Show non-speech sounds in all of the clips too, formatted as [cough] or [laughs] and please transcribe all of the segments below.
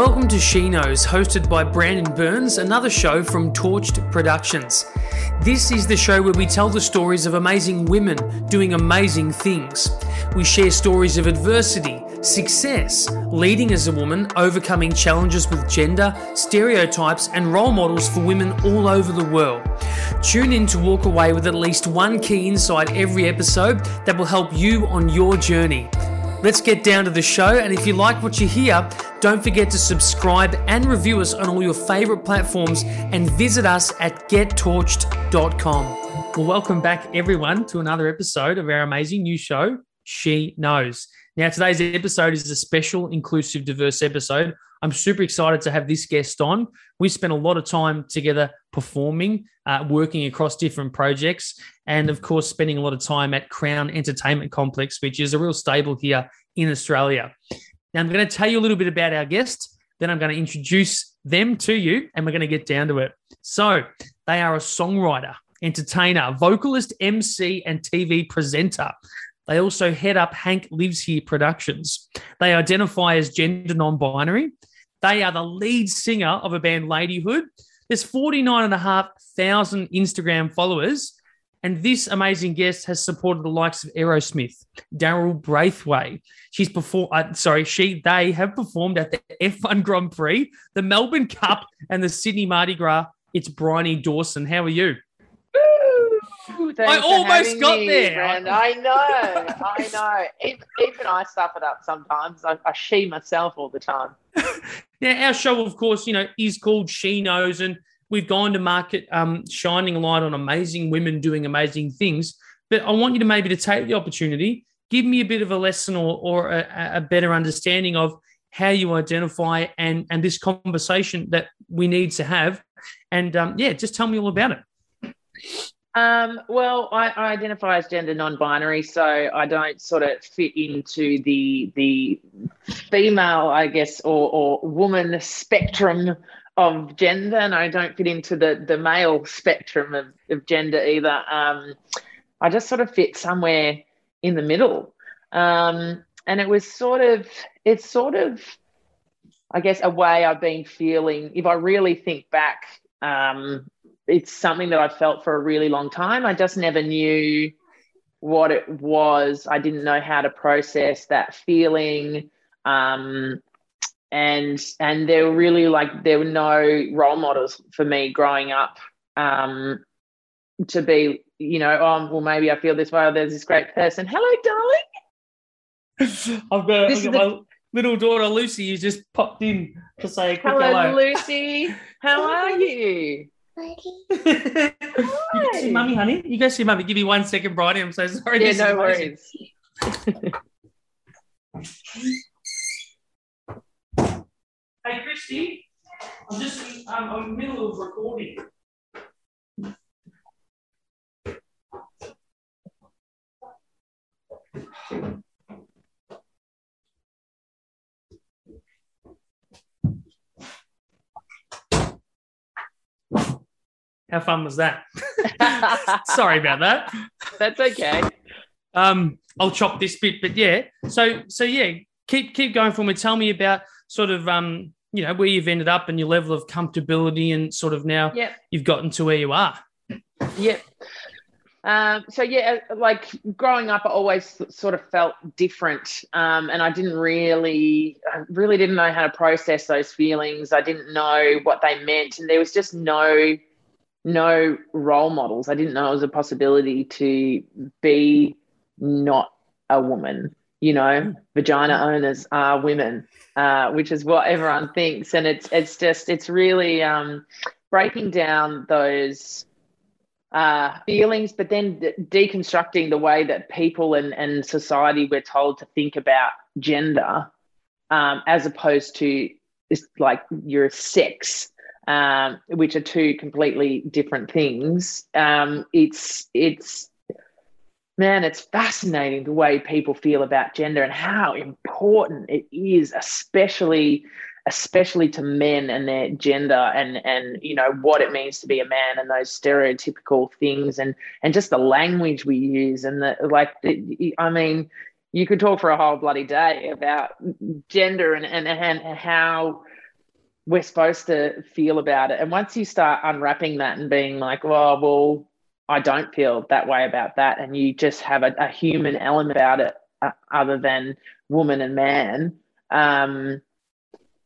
Welcome to She Knows, hosted by Brandon Burns, another show from Torched Productions. This is the show where we tell the stories of amazing women doing amazing things. We share stories of adversity, success, leading as a woman, overcoming challenges with gender, stereotypes, and role models for women all over the world. Tune in to walk away with at least one key insight every episode that will help you on your journey. Let's get down to the show, and if you like what you hear, don't forget to subscribe and review us on all your favorite platforms and visit us at gettorched.com. Well, welcome back, everyone, to another episode of our amazing new show, She Knows. Now, today's episode is a special, inclusive, diverse episode. I'm super excited to have this guest on. We spent a lot of time together performing, uh, working across different projects, and of course, spending a lot of time at Crown Entertainment Complex, which is a real stable here in Australia. Now, I'm going to tell you a little bit about our guest, then I'm going to introduce them to you, and we're going to get down to it. So, they are a songwriter, entertainer, vocalist, MC, and TV presenter. They also head up Hank Lives Here Productions. They identify as gender non binary. They are the lead singer of a band, Ladyhood. There's 49,500 Instagram followers. And this amazing guest has supported the likes of Aerosmith, Daryl Braithwaite. She's performed, uh, sorry, she, they have performed at the F1 Grand Prix, the Melbourne Cup, and the Sydney Mardi Gras. It's Bryony Dawson. How are you? I almost got me, there. Friend. [laughs] I know, I know. Even, even, I stuff it up sometimes. I, I she myself all the time. [laughs] now, our show, of course, you know, is called She Knows, and we've gone to market um, shining a light on amazing women doing amazing things. But I want you to maybe to take the opportunity, give me a bit of a lesson or, or a, a better understanding of how you identify and and this conversation that we need to have. And um, yeah, just tell me all about it. Um, well, I, I, identify as gender non-binary, so I don't sort of fit into the the female, I guess, or, or woman spectrum of gender, and I don't fit into the the male spectrum of, of gender either. Um, I just sort of fit somewhere in the middle, um, and it was sort of it's sort of, I guess, a way I've been feeling. If I really think back. Um, it's something that I felt for a really long time. I just never knew what it was. I didn't know how to process that feeling. Um, and and there were really like there were no role models for me growing up um, to be, you know, oh well maybe I feel this way or there's this great person. Hello, darling. [laughs] I've got, I've got my little daughter Lucy who's just popped in to say hello, hello. Lucy. How are you? [laughs] you go see mummy, honey. You go see mummy. Give me one second, Bridie. I'm so sorry. Yeah, no worries. [laughs] hey, Christy. I'm just um, I'm in the middle of recording. How fun was that? [laughs] [laughs] Sorry about that. That's okay. Um, I'll chop this bit, but yeah. So so yeah, keep keep going for me. Tell me about sort of um, you know, where you've ended up and your level of comfortability and sort of now yep. you've gotten to where you are. Yep. Um, so yeah, like growing up, I always sort of felt different, um, and I didn't really, I really didn't know how to process those feelings. I didn't know what they meant, and there was just no no role models. I didn't know it was a possibility to be not a woman. You know, vagina owners are women, uh, which is what everyone thinks, and it's it's just it's really um, breaking down those uh, feelings, but then deconstructing the way that people and, and society we're told to think about gender, um, as opposed to it's like your sex um, which are two completely different things. Um, it's it's man, it's fascinating the way people feel about gender and how important it is, especially especially to men and their gender and and you know what it means to be a man and those stereotypical things and and just the language we use and the like i mean you could talk for a whole bloody day about gender and and, and how we're supposed to feel about it. And once you start unwrapping that and being like, oh, well, well, I don't feel that way about that, and you just have a, a human element about it, uh, other than woman and man, um,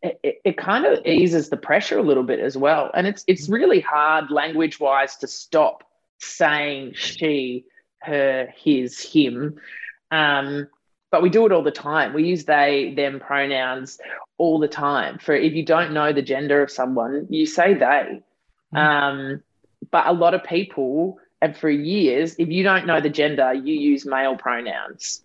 it, it, kind of eases the pressure a little bit as well. And it's it's really hard language wise to stop saying she, her, his, him. Um, but we do it all the time. We use they, them pronouns all the time. For if you don't know the gender of someone, you say they. Mm. Um, but a lot of people, and for years, if you don't know the gender, you use male pronouns.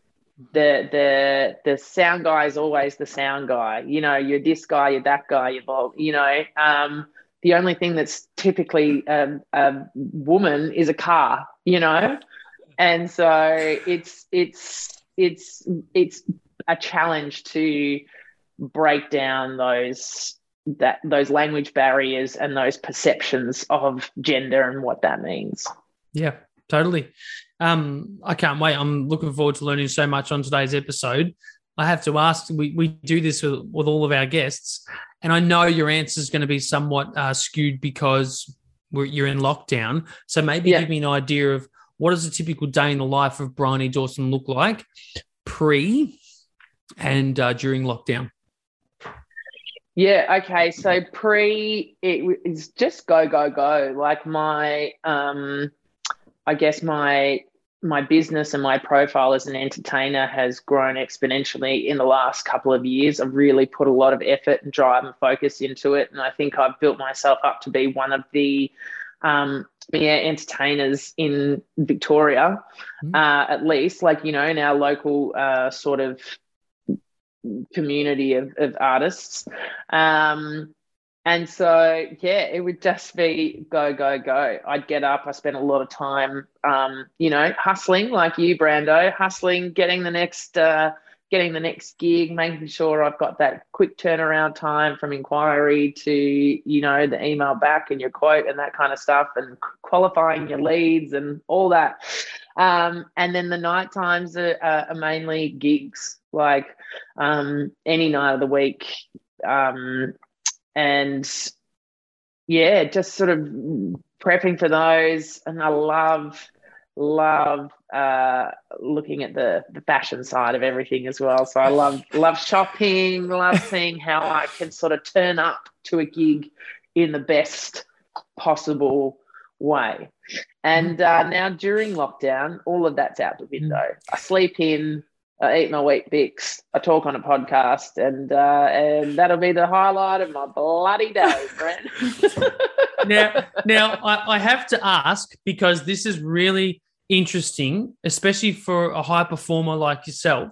The the the sound guy is always the sound guy. You know, you're this guy, you're that guy, you're you know. Um, the only thing that's typically a, a woman is a car. You know, and so it's it's it's it's a challenge to break down those that those language barriers and those perceptions of gender and what that means. Yeah, totally. Um, I can't wait. I'm looking forward to learning so much on today's episode. I have to ask, we, we do this with, with all of our guests, and I know your answer is going to be somewhat uh, skewed because you're in lockdown. So maybe yeah. give me an idea of what does a typical day in the life of Bryony Dawson look like pre and uh, during lockdown? Yeah, okay. So pre it is just go, go, go. Like my um I guess my my business and my profile as an entertainer has grown exponentially in the last couple of years. I've really put a lot of effort and drive and focus into it. And I think I've built myself up to be one of the um, yeah, entertainers in Victoria, mm-hmm. uh, at least, like, you know, in our local uh, sort of community of, of artists. Um, and so, yeah, it would just be go, go, go. I'd get up. I spent a lot of time, um, you know, hustling like you, Brando, hustling, getting the next uh, getting the next gig, making sure I've got that quick turnaround time from inquiry to, you know, the email back and your quote and that kind of stuff and qualifying your leads and all that. Um, and then the night times are, are mainly gigs, like um, any night of the week. Um, and yeah, just sort of prepping for those. And I love, love uh, looking at the, the fashion side of everything as well. So I love love shopping, love seeing how I can sort of turn up to a gig in the best possible way. And uh, now during lockdown, all of that's out the window. I sleep in, I eat my Weet-Bix. I talk on a podcast, and uh, and that'll be the highlight of my bloody day, [laughs] Brent. [laughs] now, now I, I have to ask because this is really interesting, especially for a high performer like yourself.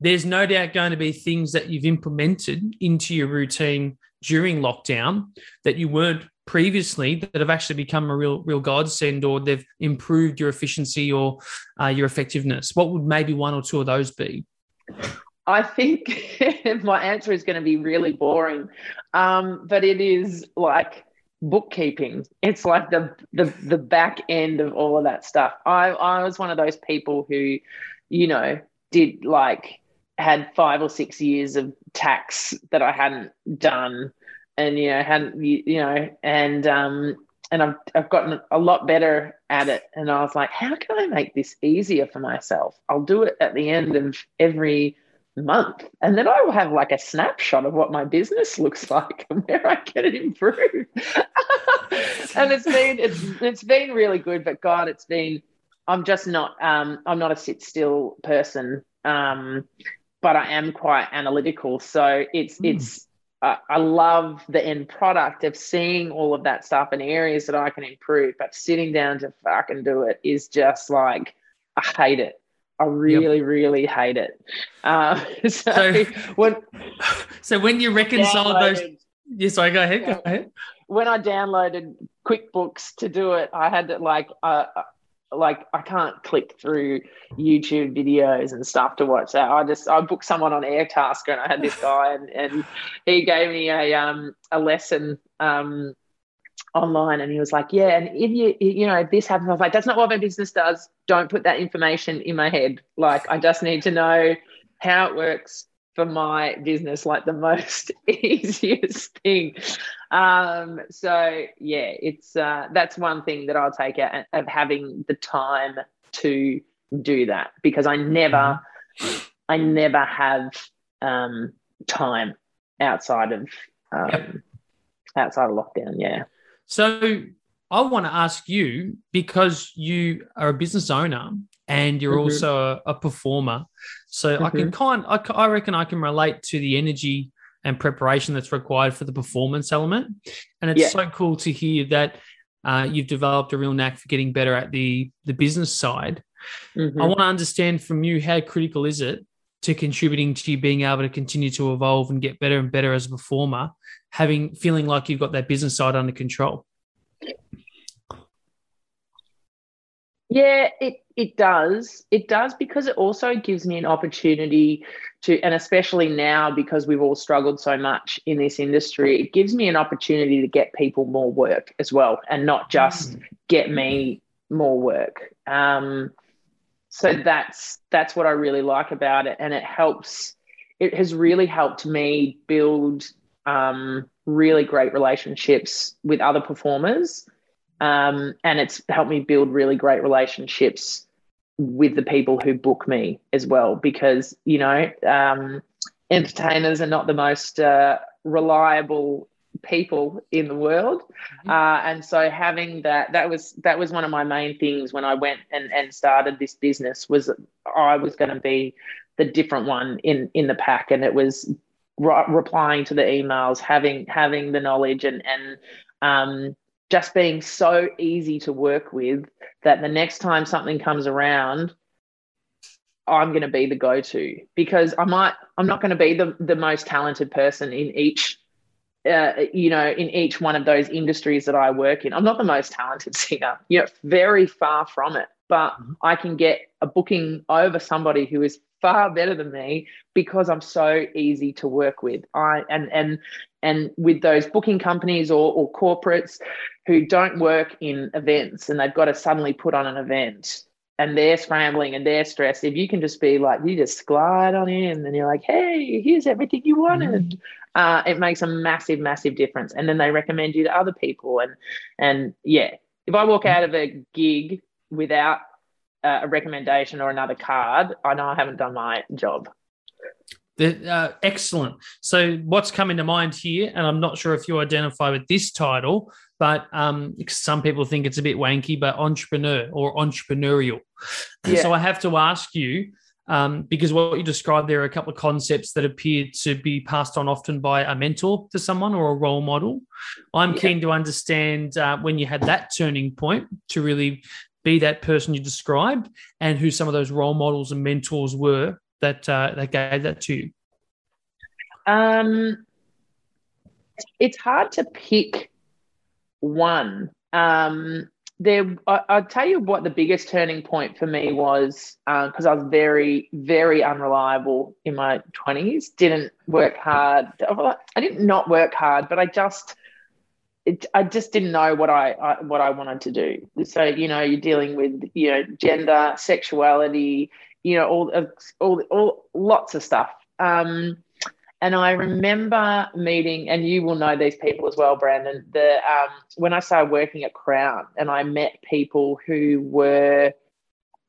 There's no doubt going to be things that you've implemented into your routine during lockdown that you weren't previously that have actually become a real real godsend or they've improved your efficiency or uh, your effectiveness what would maybe one or two of those be i think [laughs] my answer is going to be really boring um, but it is like bookkeeping. It's like the, the the back end of all of that stuff. I I was one of those people who, you know, did like had five or six years of tax that I hadn't done, and you know hadn't you know and um and I've I've gotten a lot better at it. And I was like, how can I make this easier for myself? I'll do it at the end of every month and then i will have like a snapshot of what my business [laughs] looks like and where i can improve [laughs] and it's been it's it's been really good but god it's been i'm just not um i'm not a sit still person um but i am quite analytical so it's mm. it's I love the end product of seeing all of that stuff and areas that I can improve, but sitting down to fucking do it is just like I hate it. I really, yep. really hate it. Uh, [laughs] so, so, when so when you reconcile those, yes, I go ahead. Yeah, go ahead. When I downloaded QuickBooks to do it, I had to like, uh, like I can't click through YouTube videos and stuff to watch that. I just I booked someone on Airtasker and I had this guy and, and he gave me a um a lesson um online and he was like yeah and if you you know this happens i was like that's not what my business does don't put that information in my head like i just need to know how it works for my business like the [laughs] most easiest thing. Um, so yeah, it's uh, that's one thing that I'll take out of having the time to do that because I never, mm-hmm. I never have um, time outside of um, yep. outside of lockdown. Yeah. So I want to ask you because you are a business owner and you're mm-hmm. also a, a, performer. So mm-hmm. I can mm-hmm. kind, I, I reckon I can relate to the energy and preparation that's required for the performance element. And it's yeah. so cool to hear that uh, you've developed a real knack for getting better at the the business side. Mm-hmm. I want to understand from you how critical is it to contributing to you being able to continue to evolve and get better and better as a performer, having feeling like you've got that business side under control. Yeah, it it does. It does because it also gives me an opportunity to, and especially now because we've all struggled so much in this industry, it gives me an opportunity to get people more work as well, and not just mm. get me more work. Um, so that's that's what I really like about it, and it helps. It has really helped me build um, really great relationships with other performers um, and it's helped me build really great relationships with the people who book me as well, because, you know, um, entertainers are not the most uh, reliable people in the world mm-hmm. uh, and so having that that was that was one of my main things when i went and, and started this business was i was going to be the different one in in the pack and it was re- replying to the emails having having the knowledge and and um, just being so easy to work with that the next time something comes around, I'm going to be the go-to because I might I'm not going to be the the most talented person in each uh, you know in each one of those industries that I work in. I'm not the most talented [laughs] singer. You know, very far from it. But mm-hmm. I can get a booking over somebody who is far better than me because I'm so easy to work with. I and and and with those booking companies or, or corporates who don't work in events and they've got to suddenly put on an event and they're scrambling and they're stressed. If you can just be like, you just glide on in and you're like, hey, here's everything you wanted. Mm. Uh, it makes a massive, massive difference. And then they recommend you to other people. And and yeah, if I walk out of a gig without uh, a recommendation or another card, I know I haven't done my job. The, uh, excellent. So, what's coming to mind here, and I'm not sure if you identify with this title, but um, some people think it's a bit wanky, but entrepreneur or entrepreneurial. Yeah. So, I have to ask you um, because what you described there are a couple of concepts that appear to be passed on often by a mentor to someone or a role model. I'm yeah. keen to understand uh, when you had that turning point to really be that person you described and who some of those role models and mentors were that uh, that gave that to you? Um, it's hard to pick one. Um, there, I, will tell you what the biggest turning point for me was because uh, I was very, very unreliable in my twenties. Didn't work hard. I didn't not work hard, but I just it, I just didn't know what I, I, what I wanted to do. So you know, you're dealing with you know gender, sexuality, you know, all all all lots of stuff. Um, and I remember meeting, and you will know these people as well, Brandon. The um, when I started working at Crown, and I met people who were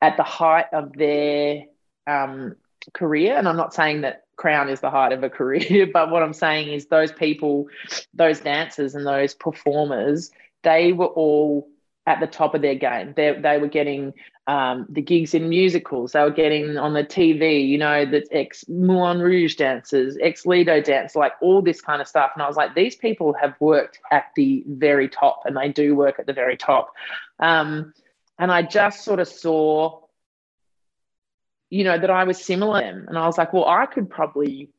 at the height of their um, career. And I'm not saying that crown is the height of a career. [laughs] But what I'm saying is those people, those dancers and those performers, they were all at the top of their game. They, they were getting um, the gigs in musicals. They were getting on the TV, you know, the ex Moulin Rouge dancers, ex Lido dance, like all this kind of stuff. And I was like, these people have worked at the very top and they do work at the very top. Um, and I just sort of saw you know, that I was similar. And I was like, well, I could probably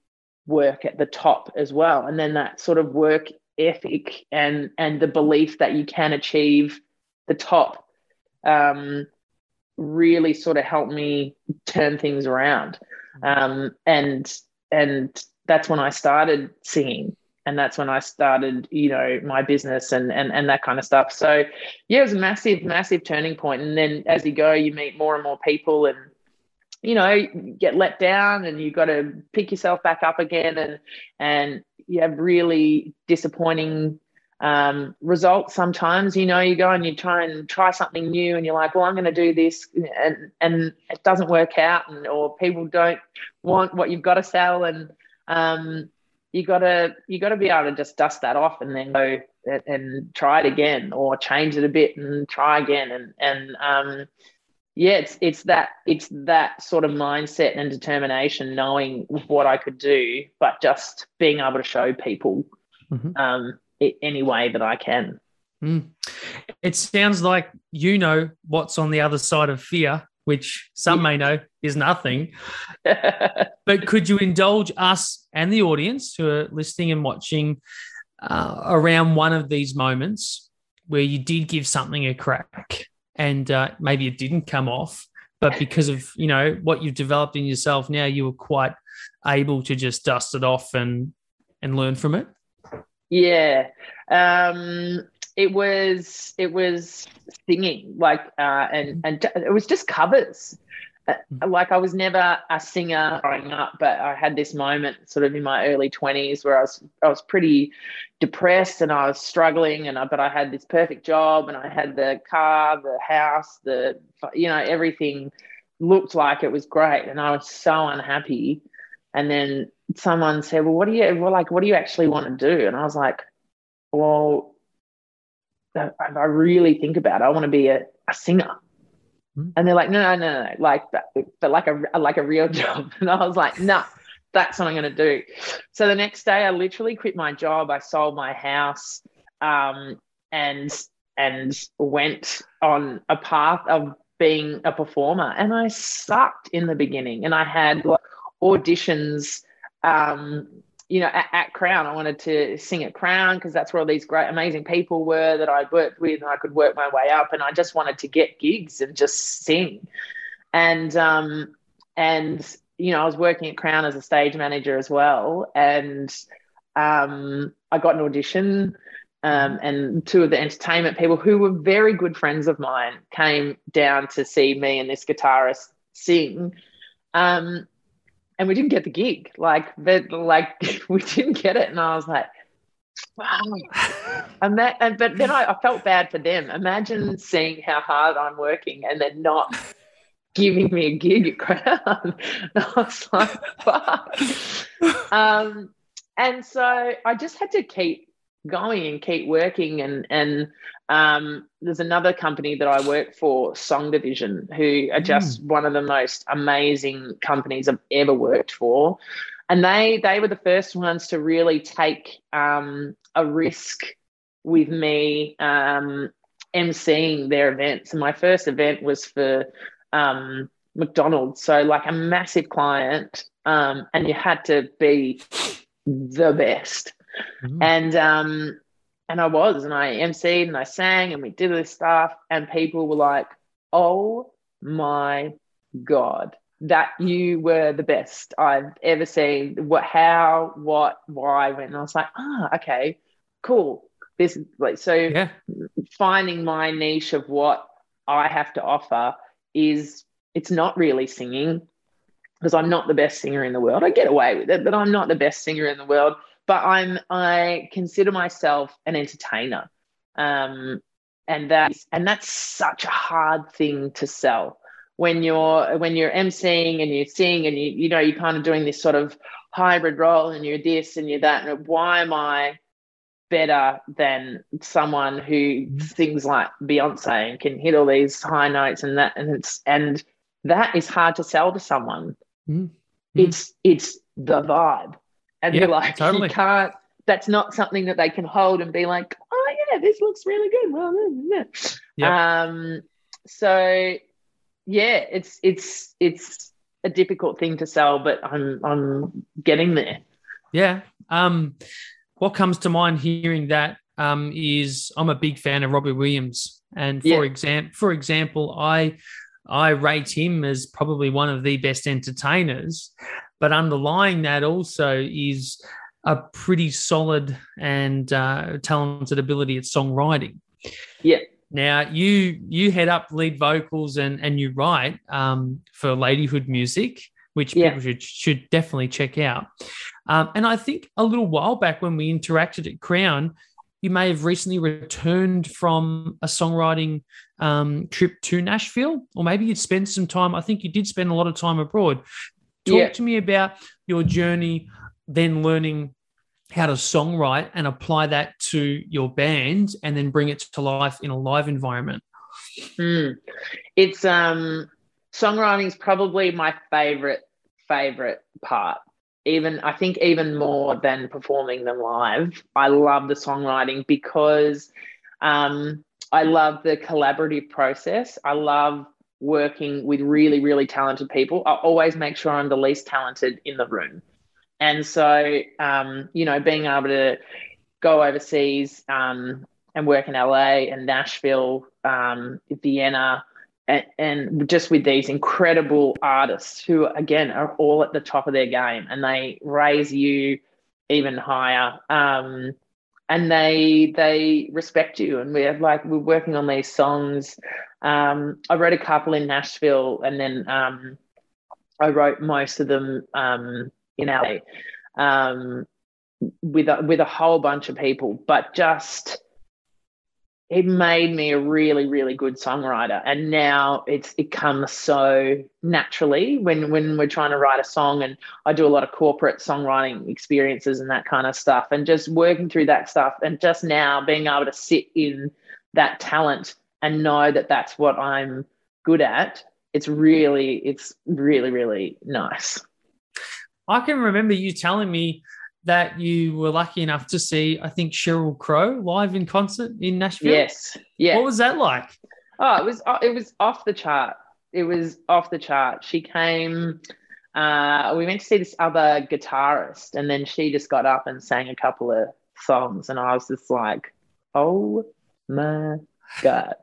work at the top as well. And then that sort of work ethic and and the belief that you can achieve the top um, really sort of helped me turn things around. Um, and and that's when I started singing. And that's when I started, you know, my business and and and that kind of stuff. So yeah, it was a massive, massive turning point. And then as you go, you meet more and more people and you know get let down and you've got to pick yourself back up again and and you have really disappointing um, results sometimes. You know you go and you try and try something new and you're like well i'm going to do this and and it doesn't work out and or people don't want what you've got to sell and um, you got to you got to be able to just dust that off and then go and, and try it again or change it a bit and try again and and um, yeah, it's it's that it's that sort of mindset and determination, knowing what I could do, but just being able to show people mm-hmm. um, it, any way that I can. Mm. It sounds like you know what's on the other side of fear, which some may know is nothing. [laughs] but could you indulge us and the audience who are listening and watching uh, around one of these moments where you did give something a crack? And uh, maybe it didn't come off but because of you know what you've developed in yourself now you were quite able to just dust it off and and learn from it? Yeah. Um it was it was singing like uh and and it was just covers Mm-hmm. Uh, like I was never a singer growing up, but I had this moment sort of in my early 20s where I was I was pretty depressed and I was struggling and I, but I had this perfect job and I had the car, the house, the you know everything looked like it was great and I was so unhappy and then someone said, "Well, what do you well like what do you actually want to do?" And I was like, "Well, if I really think about it, I want to be a, a singer." Hmm. And they're like, no, no, no, no, like, but, like a like a real [laughs] job. And I was like, no, nah, that's what I'm going to do. So the next day, I literally quit my job. I sold my house, um, and and went on a path of being a performer. And I sucked in the beginning, and I had auditions. Um, you know, at, at, Crown, I wanted to sing at Crown because that's where all these great, amazing people were that I worked with, and I could work my way up. And I just wanted to get gigs and just sing. And um, and you know, I was working at Crown as a stage manager as well, and um, I got an audition. Um, and two of the entertainment people who were very good friends of mine came down to see me and this guitarist sing. Um, and we didn't get the gig. Like, but like [laughs] we didn't get it, and I was like, wow. [laughs] and that, and but then I, I felt bad for them. Imagine seeing how hard I'm working, and then not giving me a gig at Crown. [laughs] I was like, fuck. um, and so I just had to keep going and keep working and and um, there's another company that I work for, Song Division, who are just mm. one of the most amazing companies I've ever worked for. And they they were the first ones to really take um, a risk with me um, emceeing their events. And my first event was for um, McDonald's, so like a massive client, um, and you had to be the best. Mm. And um, and I was, and I emceed and I sang and we did this stuff, and people were like, "Oh my god, that you were the best I've ever seen." What, how, what, why? When and I was like, "Ah, oh, okay, cool." This like so, yeah. finding my niche of what I have to offer is it's not really singing because I'm not the best singer in the world. I get away with it, but I'm not the best singer in the world but I'm I consider myself an entertainer. Um, and that's and that's such a hard thing to sell when you're when you're emceeing and you're sing and you you know you're kind of doing this sort of hybrid role and you're this and you're that and why am I better than someone who sings like Beyonce and can hit all these high notes and that and it's and that is hard to sell to someone. Mm. It's it's the vibe and yeah, you're like totally. you can't that's not something that they can hold and be like oh yeah this looks really good well yeah. Yep. um so yeah it's it's it's a difficult thing to sell but i'm i'm getting there yeah um what comes to mind hearing that um is i'm a big fan of robbie williams and for yeah. example for example i I rate him as probably one of the best entertainers. But underlying that also is a pretty solid and uh, talented ability at songwriting. Yeah. Now you you head up lead vocals and and you write um, for Ladyhood Music, which yeah. people should should definitely check out. Um, and I think a little while back when we interacted at Crown, you may have recently returned from a songwriting um, trip to Nashville, or maybe you'd spent some time. I think you did spend a lot of time abroad. Talk yeah. to me about your journey, then learning how to songwrite and apply that to your band, and then bring it to life in a live environment. Mm. It's um, songwriting is probably my favorite favorite part even I think even more than performing them live. I love the songwriting because um, I love the collaborative process. I love working with really really talented people. I always make sure I'm the least talented in the room, and so um, you know being able to go overseas um, and work in LA and Nashville, um, Vienna and, and just with these incredible artists who again are all at the top of their game and they raise you even higher um, and they they respect you. And we're like we're working on these songs. Um, i wrote a couple in nashville and then um, i wrote most of them um, in la um, with a, with a whole bunch of people. But just it made me a really really good songwriter and now it's it comes so naturally when when we're trying to write a song and i do a lot of corporate songwriting experiences and that kind of stuff and just working through that stuff and just now being able to sit in that talent and know that that's what i'm good at it's really it's really really nice. I can remember you telling me that you were lucky enough to see, I think, Sheryl Crow live in concert in Nashville. Yes. Yeah. What was that like? Oh, it was uh, it was off the chart. It was off the chart. She came. Uh, we went to see this other guitarist, and then she just got up and sang a couple of songs, and I was just like, "Oh my God.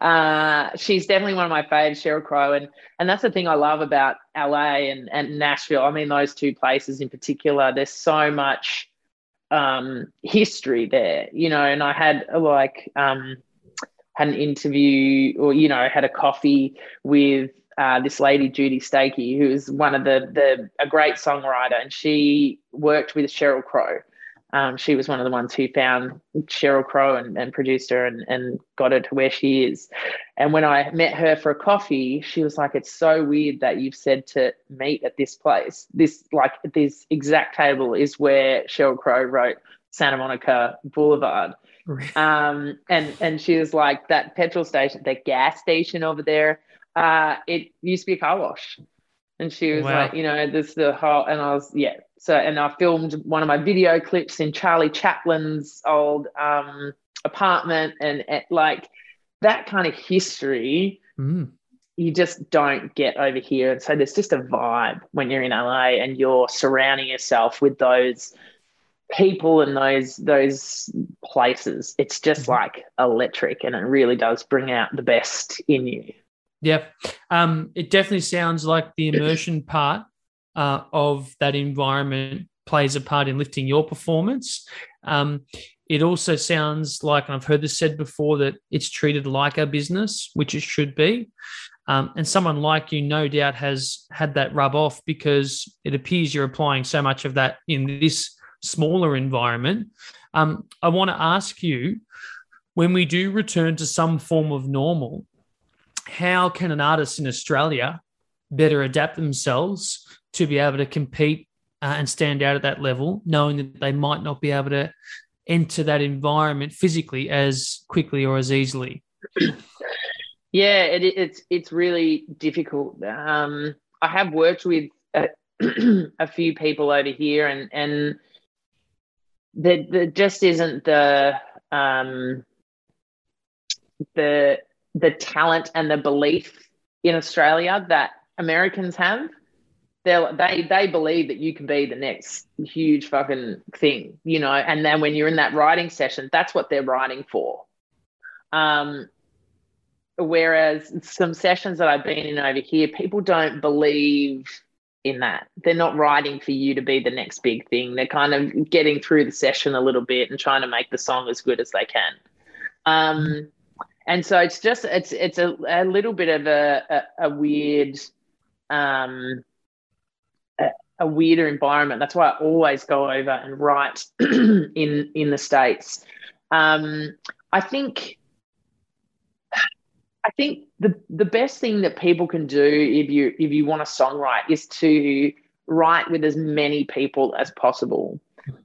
Uh, she's definitely one of my faves, Sheryl Crow. And, and that's the thing I love about LA and, and Nashville. I mean, those two places in particular, there's so much um, history there, you know. And I had like, um, had an interview or, you know, had a coffee with uh, this lady, Judy Stakey, who's one of the, the, a great songwriter. And she worked with Sheryl Crow um, she was one of the ones who found Sheryl Crow and, and produced her and, and got her to where she is. And when I met her for a coffee, she was like, It's so weird that you've said to meet at this place. This, like, this exact table is where Sheryl Crow wrote Santa Monica Boulevard. Um, and and she was like, That petrol station, the gas station over there, uh, it used to be a car wash. And she was wow. like, You know, this the whole, and I was, yeah, so, and I filmed one of my video clips in Charlie Chaplin's old um, apartment, and, and, like that kind of history, mm. you just don't get over here. And so there's just a vibe when you're in LA and you're surrounding yourself with those people and those those places. It's just mm-hmm. like electric, and it really does bring out the best in you. Yep. Um, it definitely sounds like the immersion part uh, of that environment plays a part in lifting your performance. Um, it also sounds like, and I've heard this said before, that it's treated like a business, which it should be. Um, and someone like you, no doubt, has had that rub off because it appears you're applying so much of that in this smaller environment. Um, I want to ask you when we do return to some form of normal, how can an artist in Australia better adapt themselves to be able to compete uh, and stand out at that level, knowing that they might not be able to enter that environment physically as quickly or as easily. Yeah, it, it's it's really difficult. Um, I have worked with a, [clears throat] a, few people over here, and and there, there just isn't the um, the the talent and the belief in Australia that Americans have they they they believe that you can be the next huge fucking thing, you know. And then when you're in that writing session, that's what they're writing for. Um, whereas some sessions that I've been in over here, people don't believe in that. They're not writing for you to be the next big thing. They're kind of getting through the session a little bit and trying to make the song as good as they can. Um, and so it's just it's it's a, a little bit of a a, a weird um a, a, weirder environment. That's why i always go over and write [clears throat] in in the states. Um i think i think the the best thing that people can do if you if you want to songwrite is to write with as many people as possible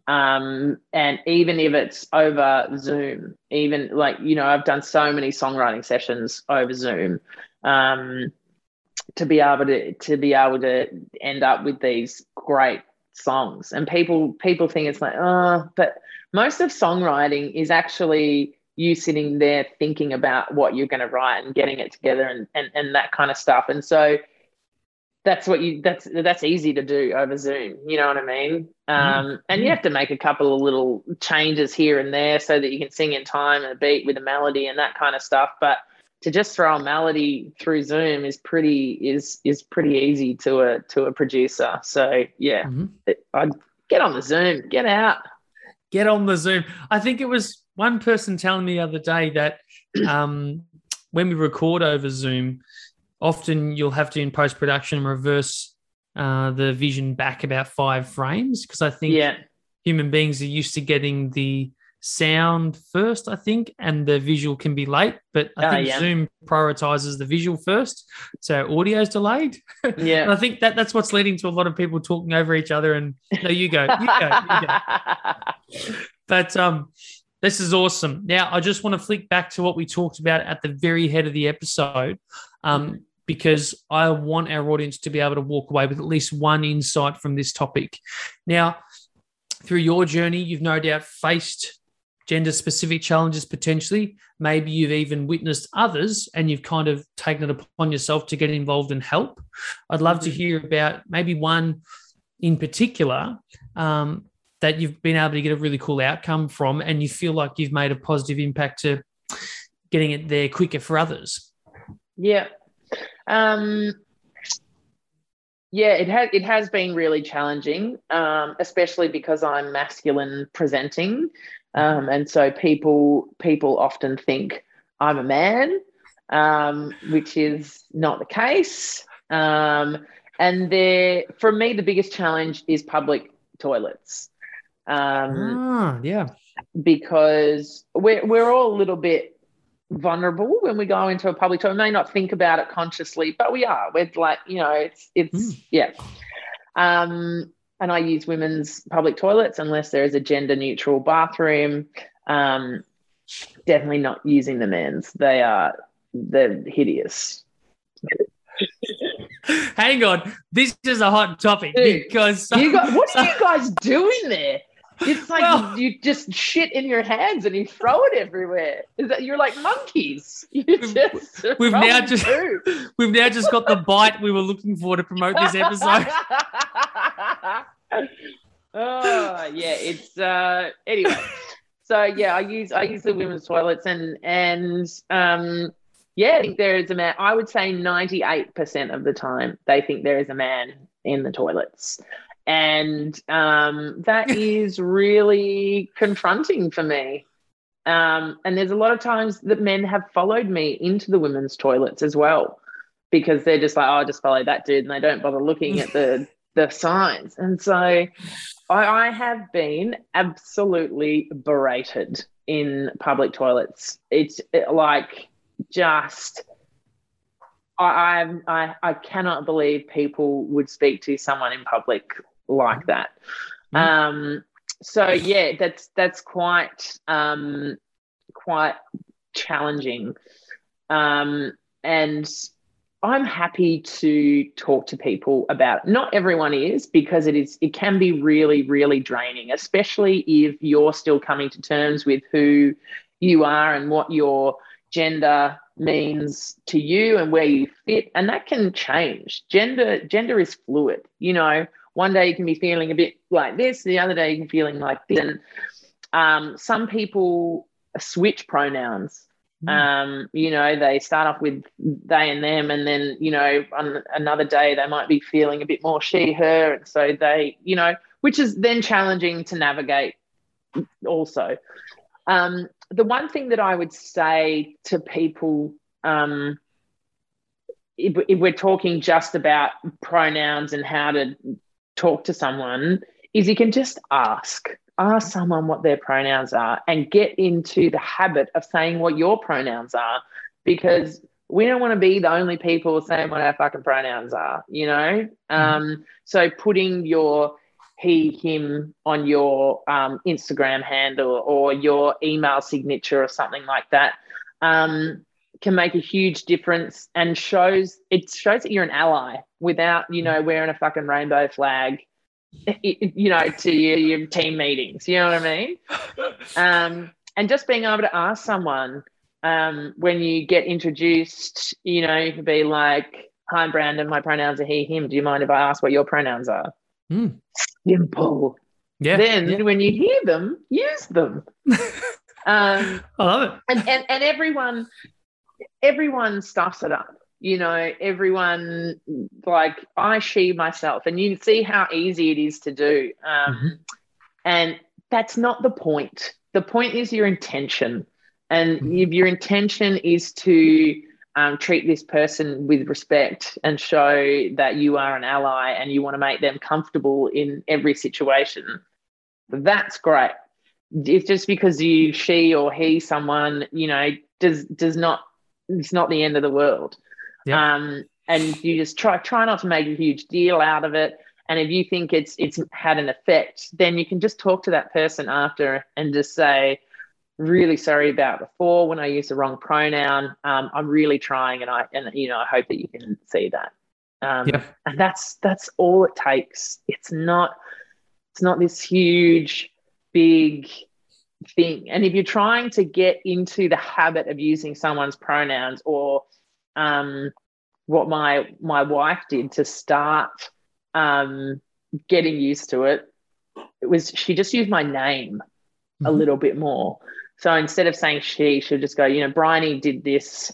um, and even if it's over Zoom, even like, you know, I've done so many songwriting sessions over Zoom. Um, to be able to to be able to end up with these great songs and people people think it's like oh but most of songwriting is actually you sitting there thinking about what you're going to write and getting it together and, and and that kind of stuff and so that's what you that's that's easy to do over zoom you know what i mean? Mm-hmm. um, and you have to make a couple of little changes here and there so that you can sing in time and a beat with a melody and that kind of stuff but to just throw a melody through zoom is pretty is is pretty easy to a to a producer. So yeah mm-hmm. i'd get on the zoom get out. Get on the zoom. I think it was one person telling me the other day that [clears throat] um, when we record over zoom often you'll have to in post production reverse uh, the vision back about five frames because I think yeah. human beings are used to getting the sound first, I think, and the visual can be late. But I uh, think yeah. Zoom prioritizes the visual first, so audio is delayed. [laughs] Yeah, and I think that that's what's leading to a lot of people talking over each other. And no, you go, you go, you go. [laughs] but um, this is awesome. Now, I just want to flick back to what we talked about at the very head of the episode. Um, because I want our audience to be able to walk away with at least one insight from this topic. Now, through your journey, you've no doubt faced gender specific challenges potentially. Maybe you've even witnessed others and you've kind of taken it upon yourself to get involved and help. I'd love to mm-hmm. hear about maybe one in particular um, that you've been able to get a really cool outcome from and you feel like you've made a positive impact to getting it there quicker for others. Yeah, um, yeah, it has it has been really challenging, um, especially because I'm masculine presenting, um, and so people people often think I'm a man, um, which is not the case. Um, and there, for me, the biggest challenge is public toilets. Um, ah, yeah, because we're we're all a little bit vulnerable when we go into a public toilet. We may not think about it consciously, but we are. We're like, you know, it's it's mm. yeah. Um, and I use women's public toilets unless there is a gender neutral bathroom. Um, definitely not using the men's. They are they're hideous. Hang on, this is a hot topic Dude, because you got, what are [laughs] you guys doing there? It's like well, you just shit in your hands and you throw it everywhere. Is that you're like monkeys? [laughs] You just we've now just [laughs] we've now just got the bite we were looking for to promote this episode. [laughs] oh yeah, it's uh anyway. So yeah, I use I use the women's toilets and and um yeah, I think there is a man. I would say ninety eight percent of the time they think there is a man in the toilets and um, that [laughs] is really confronting for me. Um, and there's a lot of times that men have followed me into the women's toilets as well, because they're just like, "Oh, I just follow that dude," and they don't bother looking at the [laughs] the signs. And so, I, I have been absolutely berated in public toilets. It's like just I, I I cannot believe people would speak to someone in public like that. Mm. Um, so yeah, that's that's quite um, quite challenging, um, and I'm happy to talk to people about. It. Not everyone is because it is it can be really really draining, especially if you're still coming to terms with who you are and what your gender means to you and where you fit and that can change gender gender is fluid you know one day you can be feeling a bit like this, the other day you can be feeling like this. And um, some people switch pronouns. Mm. Um, you know, they start off with they and them, and then, you know, on another day they might be feeling a bit more she, her. And so they, you know, which is then challenging to navigate also. Um, the one thing that I would say to people, um, if, if we're talking just about pronouns and how to talk to someone, is you can just ask ask someone what their pronouns are and get into the habit of saying what your pronouns are because we don't want to be the only people saying what our fucking pronouns are, you know? Mm-hmm. Um, so putting your he, him on your um, Instagram handle or your email signature or something like that um, can make a huge difference and shows it shows that you're an ally without, you know, wearing a fucking rainbow flag you know, to your, your team meetings. You know what I mean? [laughs] Um, and just being able to ask someone um, when you get introduced, you know, you can be like, "Hi, Brandon. My pronouns are he, him. Do you mind if I ask what your pronouns are?" Mm. Simple. Yeah. Then yeah. when you hear them, use them. [laughs] um, I love it. And, and and everyone, everyone stuffs it up you know everyone like i she myself and you see how easy it is to do um, mm-hmm. and that's not the point the point is your intention and mm-hmm. if your intention is to um, treat this person with respect and show that you are an ally and you want to make them comfortable in every situation that's great it's just because you she or he someone you know does does not it's not the end of the world yeah. Um, and you just try try not to make a huge deal out of it. And if you think it's it's had an effect, then you can just talk to that person after and just say, really sorry about before when I used the wrong pronoun. Um, I'm really trying, and I and you know I hope that you can see that. Um, yeah. And that's that's all it takes. It's not it's not this huge big thing. And if you're trying to get into the habit of using someone's pronouns or um, what my my wife did to start um, getting used to it. It was she just used my name mm-hmm. a little bit more. So instead of saying she, she'll just go, you know, Bryony did this,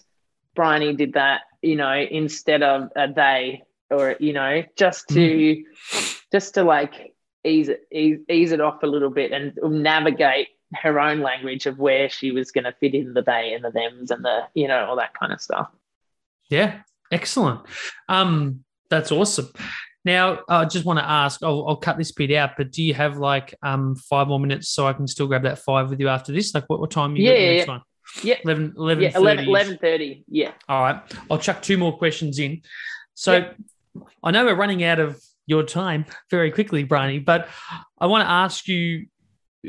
Bryony did that, you know, instead of a they or you know, just to mm-hmm. just to like ease it ease, ease it off a little bit and navigate her own language of where she was going to fit in the they and the thems and the you know all that kind of stuff. Yeah, excellent. Um, that's awesome. Now, I just want to ask. I'll, I'll, cut this bit out, but do you have like um five more minutes so I can still grab that five with you after this? Like, what, what time? You yeah, yeah, yeah. One? Yeah, 11, 11 yeah, 11, 11 30. Yeah. All right. I'll chuck two more questions in. So I know we're running out of your time very quickly, Bryony, but I want to ask you.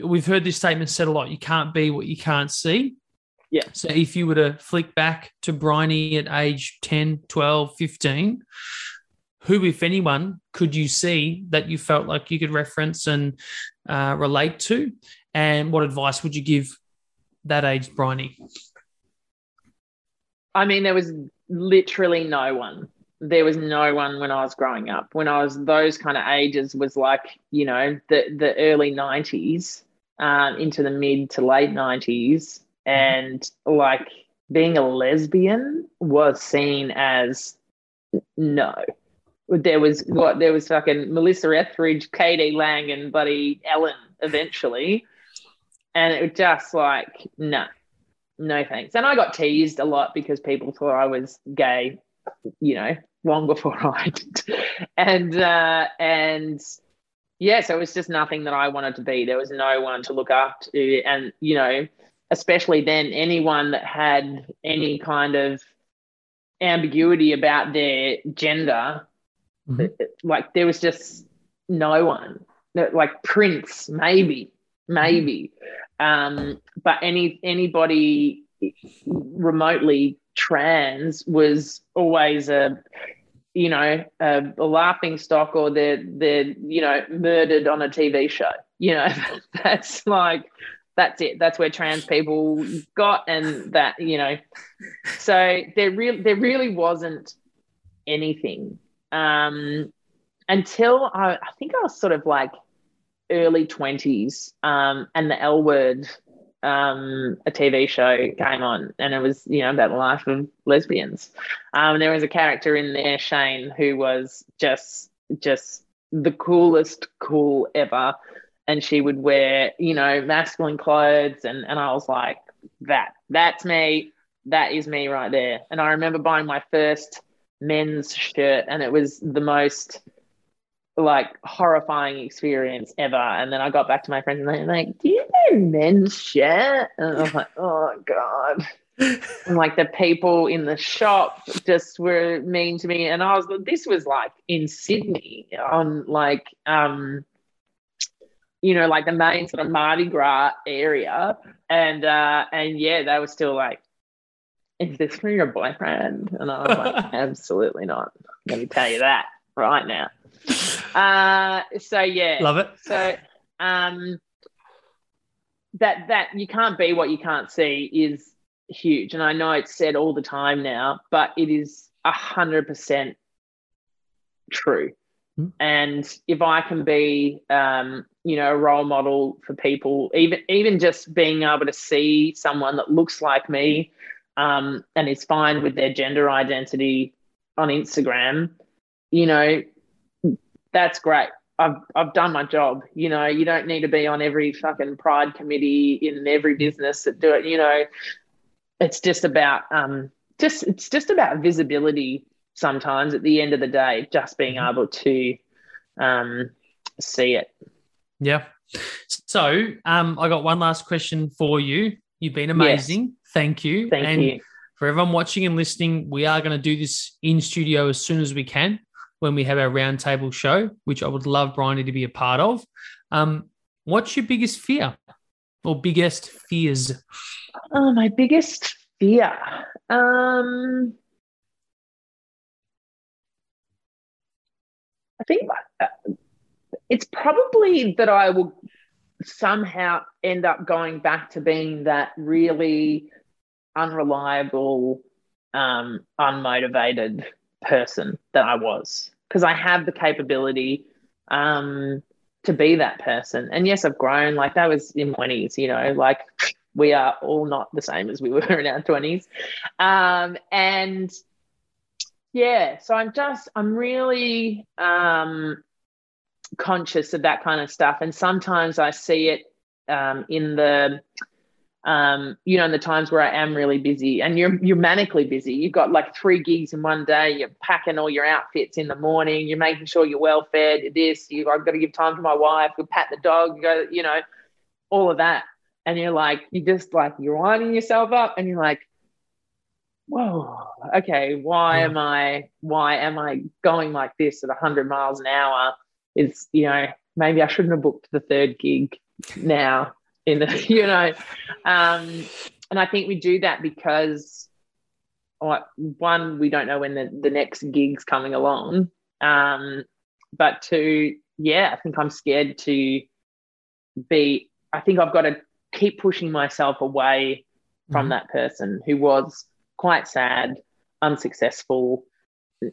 We've heard this statement said a lot. You can't be what you can't see. Yeah. So if you were to flick back to Bryony at age 10, 12, 15, who, if anyone, could you see that you felt like you could reference and uh, relate to? And what advice would you give that age Bryony? I mean, there was literally no one. There was no one when I was growing up. When I was those kind of ages, was like you know the the early '90s um, into the mid to late '90s and like being a lesbian was seen as no. There was what there was fucking Melissa Etheridge, k.d. lang, and Buddy Ellen eventually, and it was just like no, no thanks. And I got teased a lot because people thought I was gay, you know, long before [laughs] I did, and uh, and yeah, so it was just nothing that I wanted to be. There was no one to look up to, and you know, especially then, anyone that had any kind of ambiguity about their gender, mm-hmm. like there was just no one. Like Prince, maybe, maybe, um, but any anybody remotely trans was always a you know a, a laughing stock or they're they're you know murdered on a TV show. You know [laughs] that's like that's it. That's where trans people got, and that you know. So there really there really wasn't anything um, until I, I think I was sort of like early twenties, um, and the L Word, um, a TV show came on, and it was you know about the life of lesbians. Um, there was a character in there, Shane, who was just just the coolest cool ever and she would wear, you know, masculine clothes. And, and I was like, that, that's me. That is me right there. And I remember buying my first men's shirt, and it was the most like horrifying experience ever. And then I got back to my friends and they're like, Do you wear men's shirt? And I was like, [laughs] Oh God. and like the people in the shop just were mean to me. And I was like, this was like in Sydney on like um you know, like the main sort of Mardi Gras area. And uh and yeah, they were still like, Is this for your boyfriend? And I was like, [laughs] Absolutely not. Let me tell you that right now. Uh so yeah. Love it. So um that that you can't be what you can't see is huge. And I know it's said all the time now, but it is a hundred percent true. Mm. And if I can be, um, you know, a role model for people, even even just being able to see someone that looks like me um, and is fine with their gender identity on Instagram, you know, that's great. I've I've done my job. You know, you don't need to be on every fucking pride committee in every business that do it. You know, it's just about um just it's just about visibility sometimes at the end of the day, just being Mm-hmm. able to um see it. Yeah. So um, I got one last question for you. You've been amazing. Thank you. Thank and you. for everyone watching and listening, we are going to do this in studio as soon as we can when we have our roundtable show, which I would love Bryony to be a part of. Um, what's your biggest fear or biggest fears? Oh, my biggest fear. Um, I think uh, it's probably that I will somehow end up going back to being that really unreliable, um, unmotivated person that I was because I have the capability um, to be that person. And yes, I've grown. Like that was in 20s, you know, like we are all not the same as we [laughs] were in our 20s. Um, and yeah, so I'm just, I'm really um, conscious of that kind of stuff. And sometimes I see it um, in the, um, you know, in the times where I am really busy and you're you're manically busy. You've got like three gigs in one day. You're packing all your outfits in the morning. You're making sure you're well fed. This. You I've got to give time to my wife. We pat the dog. You go, you know, all of that. And you're like, you just like you're winding yourself up, and you're like, whoa, okay, why am I why am I going like this at 100 miles an hour? It's you know maybe I shouldn't have booked the third gig now in the [laughs] you know um and i think we do that because one we don't know when the, the next gig's coming along um but two yeah i think i'm scared to be i think i've got to keep pushing myself away from Mhm. that person who was quite sad unsuccessful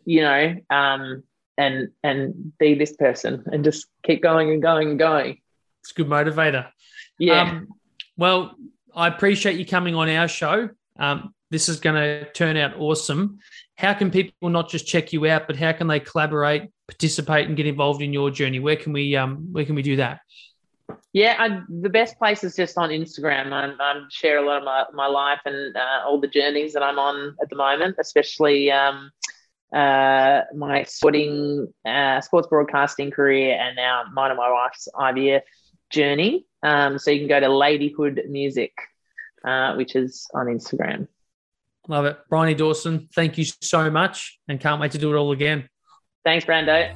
you know um and and be this person and just keep going and going and going It's a good motivator. Yeah Um, well, I appreciate you coming on our show. Um, this is going to turn out awesome. How can people not just check you out, but how can they collaborate, participate, and get involved in your journey? Where can we um, where can we do that? Yeah, I, the best place is just on Instagram. I, share a lot of my, my life and uh, all the journeys that I'm on at the moment, especially um, uh, my sporting uh, sports broadcasting career and now mine and my wife's IVF journey. Um, so you can go to Ladyhood Music, uh, which is on Instagram. Love it, Bryony Dawson. Thank you so much, and can't wait to do it all again. Thanks, Brando.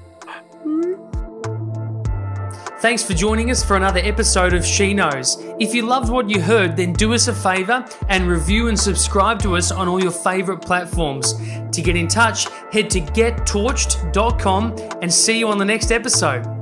Thanks for joining us for another episode of She Knows. If you loved what you heard, then do us a favor and review and subscribe to us on all your favorite platforms. To get in touch, head to gettorched.com and see you on the next episode.